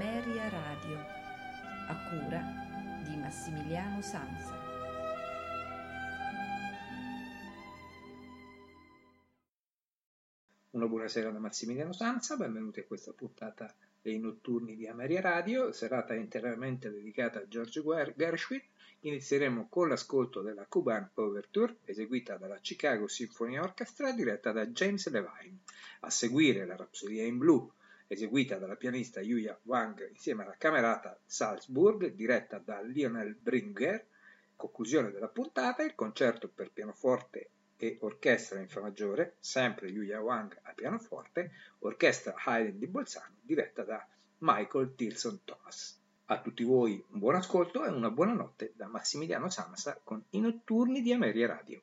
Ameria Radio, a cura di Massimiliano Sanza. Una buonasera da Massimiliano Sanza, benvenuti a questa puntata dei notturni di Ameria Radio, serata interamente dedicata a George Gershwin. Inizieremo con l'ascolto della Cuban Overture, eseguita dalla Chicago Symphony Orchestra, diretta da James Levine. A seguire la Rapsodia in Blue, eseguita dalla pianista Yuya Wang insieme alla Camerata Salzburg, diretta da Lionel Bringer. Conclusione della puntata, il concerto per pianoforte e orchestra in Fa maggiore, sempre Yuya Wang a pianoforte, orchestra Haydn di Bolzano, diretta da Michael Tilson Thomas. A tutti voi un buon ascolto e una buona notte da Massimiliano Samsa con i notturni di Ameria Radio.